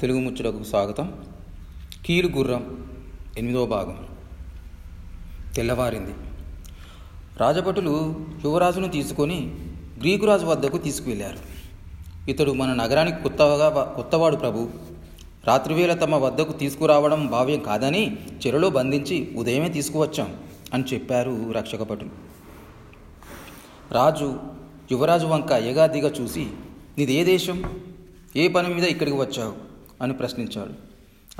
తెలుగు ముచ్చటకు స్వాగతం. కీలు గుర్రం ఎనిమిదో భాగం. తెల్లవారింది. రాజభటులు యువరాజును తీసుకొని గ్రీకు రాజు వద్దకు తీసుకువెళ్ళారు. ఇతడు మన నగరానికి కొత్తగా కొత్తవాడు ప్రభు. రాత్రివేళ తమ వద్దకు తీసుకురావడం భావ్యం కాదని చెరలో బంధించి ఉదయమే తీసుకువచ్చాం అని చెప్పారు రక్షకభటులు. రాజు యువరాజు వంక ఎగాదిగా చూసి నీదే దేశం? ఏ పని మీద ఇక్కడికి వచ్చావు? అని ప్రశ్నించాడు.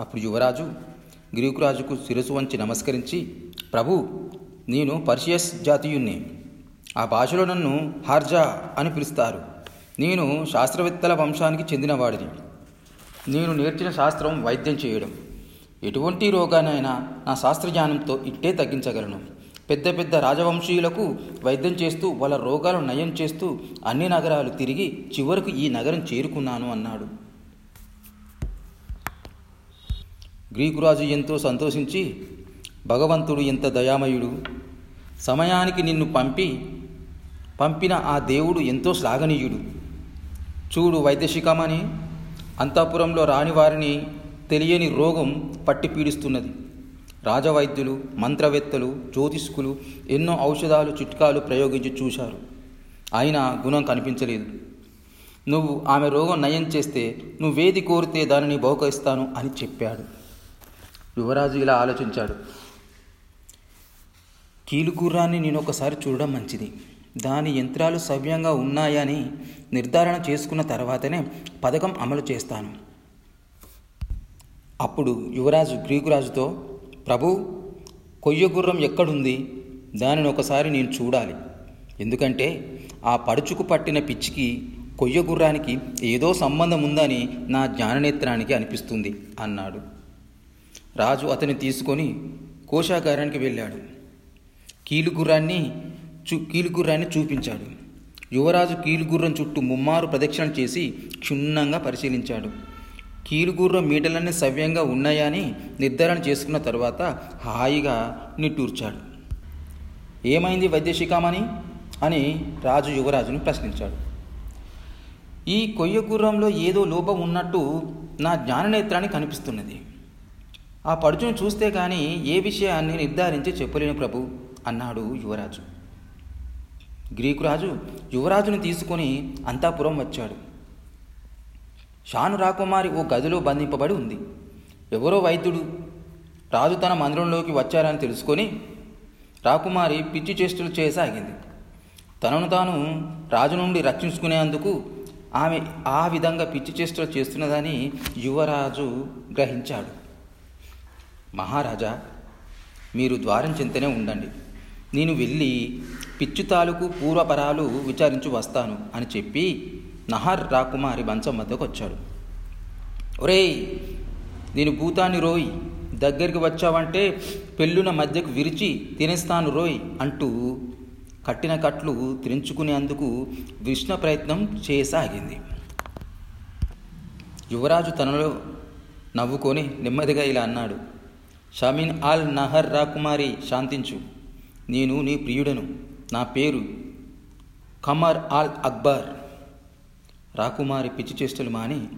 అప్పుడు యువరాజు గ్రీకు రాజుకు శిరసు వంచి నమస్కరించి ప్రభు నేను పర్షియస్ జాతీయుణ్ణి. ఆ భాషలో నన్ను హార్జా అని పిలుస్తారు. నేను శాస్త్రవేత్తల వంశానికి చెందినవాడిని. నేను నేర్చిన శాస్త్రం వైద్యం చేయడం. ఎటువంటి రోగానైనా నా శాస్త్రజ్ఞానంతో ఇట్టే తగ్గించగలను. పెద్ద పెద్ద రాజవంశీయులకు వైద్యం చేస్తూ వాళ్ళ రోగాలు నయం చేస్తూ అన్ని నగరాలు తిరిగి చివరకు ఈ నగరం చేరుకున్నాను అన్నాడు. గ్రీకురాజు ఎంతో సంతోషించి భగవంతుడు ఎంత దయామయుడు. సమయానికి నిన్ను పంపి పంపిన ఆ దేవుడు ఎంతో శ్లాఘనీయుడు. చూడు వైద్యశిఖమని అంతఃపురంలో రాని వారిని తెలియని రోగం పట్టి పీడిస్తున్నది. రాజవైద్యులు మంత్రవేత్తలు జ్యోతిష్కులు ఎన్నో ఔషధాలు చిట్కాలు ప్రయోగించి చూశారు. అయినా గుణం కనిపించలేదు. నువ్వు ఆమె రోగం నయం చేస్తే నువ్వేది కోరితే దానిని బహుకరిస్తాను అని చెప్పాడు. యువరాజు ఇలా ఆలోచించాడు. కీలుగుర్రాన్ని నేను ఒకసారి చూడడం మంచిది. దాని యంత్రాలు సవ్యంగా ఉన్నాయని నిర్ధారణ చేసుకున్న తర్వాతనే పథకం అమలు చేస్తాను. అప్పుడు యువరాజు గ్రీకురాజుతో ప్రభు కొయ్యగుర్రం ఎక్కడుంది? దానిని ఒకసారి నేను చూడాలి. ఎందుకంటే ఆ పడుచుకు పట్టిన పిచ్చికి కొయ్య గుర్రానికి ఏదో సంబంధం ఉందని నా జ్ఞాననేత్రానికి అనిపిస్తుంది అన్నాడు. రాజు అతన్ని తీసుకొని కోశాగారానికి వెళ్ళాడు. కీలుగుర్రాన్ని చూ కీలుగుర్రాన్ని చూపించాడు. యువరాజు కీలుగుర్రం చుట్టూ ముమ్మారు ప్రదక్షిణ చేసి క్షుణ్ణంగా పరిశీలించాడు. కీలుగుర్రం మీటలన్నీ సవ్యంగా ఉన్నాయని నిర్ధారణ చేసుకున్న తర్వాత హాయిగా నిట్టూర్చాడు. ఏమైంది వైద్యశిఖామణి అని రాజు యువరాజును ప్రశ్నించాడు. ఈ కొయ్య గుర్రంలో ఏదో లోపం ఉన్నట్టు నా జ్ఞాననేత్రానికి కనిపిస్తున్నది. ఆ పడుచును చూస్తే కానీ ఏ విషయాన్ని నిర్ధారించి చెప్పలేను ప్రభు అన్నాడు యువరాజు. గ్రీకు రాజు యువరాజును తీసుకొని అంతాపురం వచ్చాడు. షాను రాకుమారి ఓ గదిలో బంధింపబడి ఉంది. ఎవరో వైద్యుడు రాజు తన మందిరంలోకి వచ్చారని తెలుసుకొని రాకుమారి పిచ్చి చేష్టలు చేయసాగింది. తనను తాను రాజు నుండి రక్షించుకునేందుకు ఆమె ఆ విధంగా పిచ్చి చేష్టలు చేస్తున్నదని యువరాజు గ్రహించాడు. మహారాజా మీరు ద్వారం చెంతనే ఉండండి. నేను వెళ్ళి పిచ్చు తాలూకు పూర్వపరాలు విచారించి వస్తాను అని చెప్పి నహర్ రాకుమారి మంచం వద్దకు వచ్చాడు. ఒరేయ్ నేను భూతాన్ని రోయ్ దగ్గరికి వచ్చావంటే పెళ్ళున మధ్యకు విరిచి తినేస్తాను రోయ్ అంటూ కట్టిన కట్లు తెంచుకునేందుకు విష్ణ ప్రయత్నం చేయసాగింది. యువరాజు తనలో నవ్వుకొని నెమ్మదిగా ఇలా అన్నాడు. షమీన్ ఆల్ నహర్ రాకుమారి శాంతించు. నేను నీ ప్రియుడను. నా పేరు కమర్ ఆల్ అక్బర్. రాకుమారి పిచ్చి చేష్టలు మాని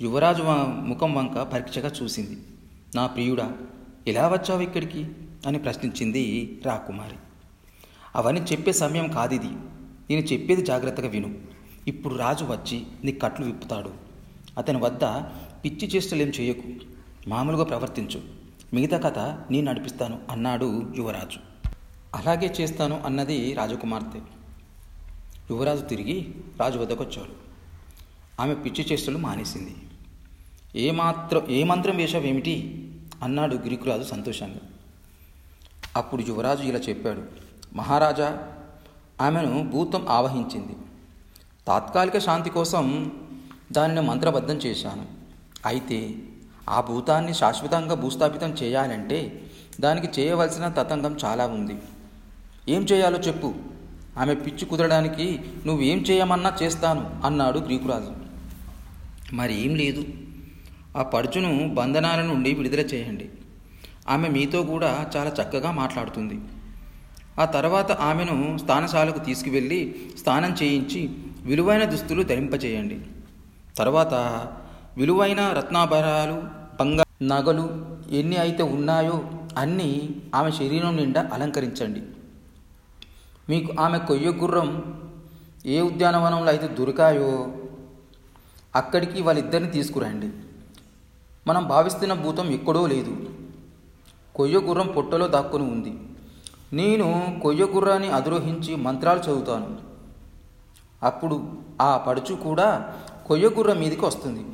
యువరాజు ముఖం వంక పరీక్షగా చూసింది. నా ప్రియుడా ఎలా వచ్చావు ఇక్కడికి? అని ప్రశ్నించింది రాకుమారి అవన్నీ చెప్పే సమయం కాదిది. నేను చెప్పేది జాగ్రత్తగా విను. ఇప్పుడు రాజు వచ్చి నీ కట్లు విప్పుతాడు. అతని వద్ద పిచ్చి చేష్టలేం చేయకు. మామూలుగా ప్రవర్తించు. మిగతా కథ నేను నడిపిస్తాను అన్నాడు యువరాజు. అలాగే చేస్తాను అన్నది రాజకుమార్తె. యువరాజు తిరిగి రాజు వద్దకు ఆమె పిచ్చి చేష్టలు మానేసింది. ఏ మాత్రం ఏ మంత్రం వేశావేమిటి అన్నాడు గిరికురాజు సంతోషంగా. అప్పుడు యువరాజు ఇలా చెప్పాడు. మహారాజా ఆమెను భూతం ఆవహించింది. తాత్కాలిక శాంతి కోసం దానిని మంత్రబద్ధం చేశాను. అయితే ఆ భూతాన్ని శాశ్వతంగా భూస్థాపితం చేయాలంటే దానికి చేయవలసిన తతంగం చాలా ఉంది. ఏం చేయాలో చెప్పు. ఆమె పిచ్చి కుదరడానికి నువ్వేం చేయమన్నా చేస్తాను అన్నాడు గ్రీకురాజు. మరి ఏం లేదు. ఆ పడుచును బంధనాల నుండి విడుదల చేయండి. ఆమె మీతో కూడా చాలా చక్కగా మాట్లాడుతుంది. ఆ తర్వాత ఆమెను స్నానశాలకు తీసుకువెళ్ళి స్నానం చేయించి విలువైన దుస్తులు ధరింపచేయండి తర్వాత విలువైన రత్నాభరాలు బంగారు నగలు ఎన్ని అయితే ఉన్నాయో అన్నీ ఆమె శరీరం నిండా అలంకరించండి. మీకు ఆమె కొయ్య గుర్రం ఏ ఉద్యానవనంలో అయితే దొరికాయో అక్కడికి వాళ్ళిద్దరిని తీసుకురండి. మనం భావిస్తున్న భూతం ఎక్కడో లేదు. కొయ్య గుర్రం పొట్టలో దాక్కుని ఉంది. నేను కొయ్య గుర్రాన్ని అధిరోహించి మంత్రాలు చదువుతాను. అప్పుడు ఆ పడుచు కూడా కొయ్య గుర్రం మీదకి వస్తుంది.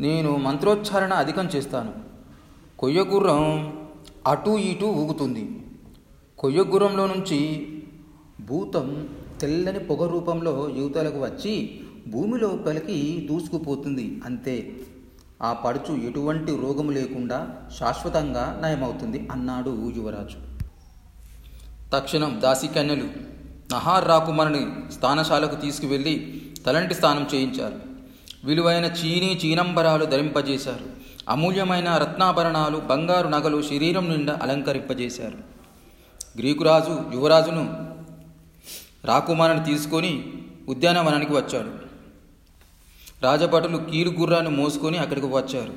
నేను మంత్రోచ్చారణ అధికం చేస్తాను. కొయ్యగుర్రం అటూ అటు ఇటు ఊగుతుంది. కొయ్యగుర్రంలో నుంచి భూతం తెల్లని పొగ రూపంలో యువతలకు వచ్చి భూమి లోపలికి దూసుకుపోతుంది అంతే. ఆ పడుచు ఎటువంటి రోగము లేకుండా శాశ్వతంగా నయమవుతుంది అన్నాడు యువరాజు. తక్షణం దాసికన్యలు నహార్ రాకుమారుని స్థానశాలకు తీసుకువెళ్ళి తలంటి స్నానం చేయించారు. విలువైన చీనీ చీనంబరాలు ధరింపజేశారు. అమూల్యమైన రత్నాభరణాలు బంగారు నగలు శరీరం నిండా అలంకరింపజేశారు. గ్రీకురాజు యువరాజును రాకుమారుని తీసుకొని ఉద్యానవనానికి వచ్చాడు. రాజభటులు కీలు గుర్రాన్ని మోసుకొని అక్కడికి వచ్చారు.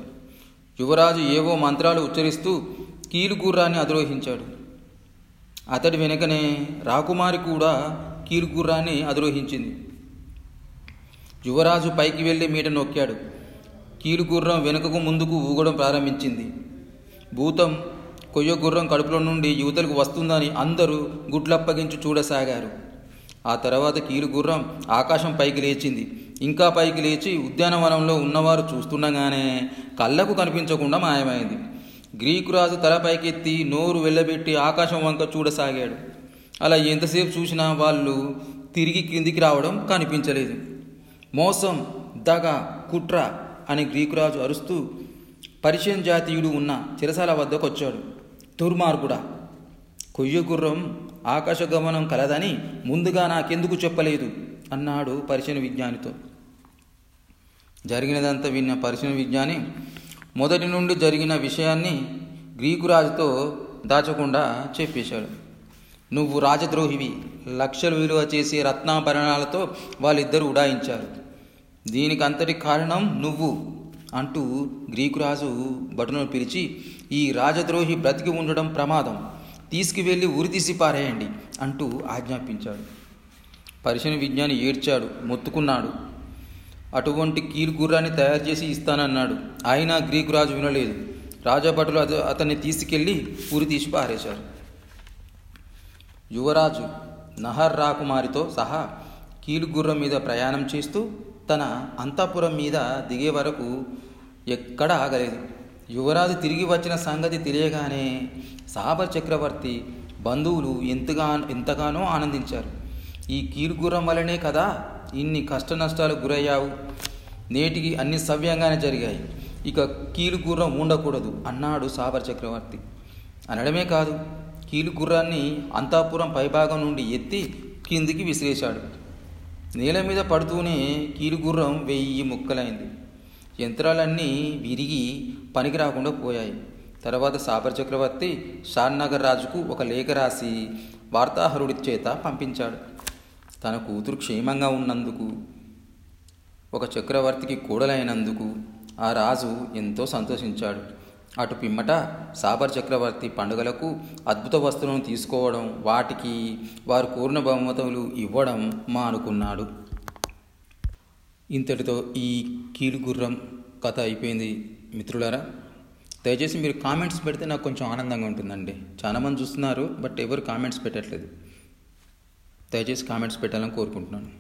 యువరాజు ఏవో మంత్రాలు ఉచ్చరిస్తూ కీలు గుర్రాన్ని అధిరోహించాడు. అతడి వెనుకనే రాకుమారి కూడా కీలు గుర్రాన్ని అధిరోహించింది. యువరాజు పైకి వెళ్ళి మీట నొక్కాడు. కీలుగుర్రం వెనుకకు ముందుకు ఊగడం ప్రారంభించింది. భూతం కొయ్య గుర్రం కడుపులో నుండి యువతలకు వస్తుందని అందరూ గుడ్లప్పగించి చూడసాగారు. ఆ తర్వాత కీలుగుర్రం ఆకాశం పైకి లేచింది. ఇంకా పైకి లేచి ఉద్యానవనంలో ఉన్నవారు చూస్తుండగానే కళ్ళకు కనిపించకుండా మాయమైంది. గ్రీకు రాజు తల పైకెత్తి నోరు వెళ్ళబెట్టి ఆకాశం వంక చూడసాగాడు. అలా ఎంతసేపు చూసినా వాళ్ళు తిరిగి కిందికి రావడం కనిపించలేదు. మోసం దగ కుట్ర అని గ్రీకురాజు అరుస్తూ పరిచయం జాతీయుడు ఉన్న చిరసాల వద్దకు వచ్చాడు దుర్మార్గుడా కొయ్య గుర్రం ఆకాశగమనం కలదని ముందుగా నాకెందుకు చెప్పలేదు? అన్నాడు పరిచయ విజ్ఞానితో. జరిగినదంతా విన్న పరిచయ విజ్ఞాని మొదటి నుండి జరిగిన విషయాన్ని గ్రీకురాజుతో దాచకుండా చెప్పేశాడు. నువ్వు రాజద్రోహివి. లక్షలు విలువ చేసే రత్నాభరణాలతో వాళ్ళిద్దరూ ఉడాయించారు. దీనికి అంతటి కారణం నువ్వు అంటూ గ్రీకురాజు భటులను పిలిచి ఈ రాజద్రోహి బ్రతికి ఉండడం ప్రమాదం. తీసుకువెళ్ళి ఉరి తీసి పారేయండి అంటూ ఆజ్ఞాపించాడు. పరిశీలన విజ్ఞాని ఏడ్చాడు మొత్తుకున్నాడు. అటువంటి కీలుగుర్రాన్ని తయారు చేసి ఇస్తానన్నాడు. అయినా గ్రీకు రాజు వినలేదు. రాజభటులు అత అతన్ని తీసుకెళ్ళి ఉరి తీసి పారేశారు. యువరాజు నహర్ రాకుమారితో సహా కీలుగుర్రం మీద ప్రయాణం చేస్తూ తన అంతఃపురం మీద దిగే వరకు ఎక్కడ ఆగలేదు. యువరాజు తిరిగి వచ్చిన సంగతి తెలియగానే సాబర్ చక్రవర్తి బంధువులు ఎంతగా ఎంతగానో ఆనందించారు. ఈ కీలుగుర్రం వల్లనే కదా ఇన్ని కష్ట నష్టాలు గురయ్యావు? నేటికి అన్ని సవ్యంగానే జరిగాయి. ఇక కీలుగుర్రం ఉండకూడదు అన్నాడు సాబర్ చక్రవర్తి. అనడమే కాదు కీలుగుర్రాన్ని అంతాపురం పైభాగం నుండి ఎత్తి కిందికి విసిరేశాడు. నేల మీద పడుతూనే కీలుగుర్రం వెయ్యి ముక్కలైంది. యంత్రాలన్నీ విరిగి పనికి రాకుండా పోయాయి. తర్వాత సాబర్ చక్రవర్తి షాన్నగర్ రాజుకు ఒక లేఖ రాసి వార్తాహరుడి చేత పంపించాడు. తన కూతురు క్షేమంగా ఉన్నందుకు ఒక చక్రవర్తికి కూడలైనందుకు ఆ రాజు ఎంతో సంతోషించాడు. అటు పిమ్మట సాబర్ చక్రవర్తి పండుగలకు అద్భుత వస్తువులను తీసుకోవడం వాటికి వారు కోరిన బహుమతులు ఇవ్వడం మానుకున్నాడు ఇంతటితో ఈ కీలుగుర్రం కథ అయిపోయింది. మిత్రులారా దయచేసి మీరు కామెంట్స్ పెడితే నాకు కొంచెం ఆనందంగా ఉంటుందండి. చాలామంది చూస్తున్నారు బట్ ఎవరు కామెంట్స్ పెట్టట్లేదు. దయచేసి కామెంట్స్ పెట్టాలని కోరుకుంటున్నాను.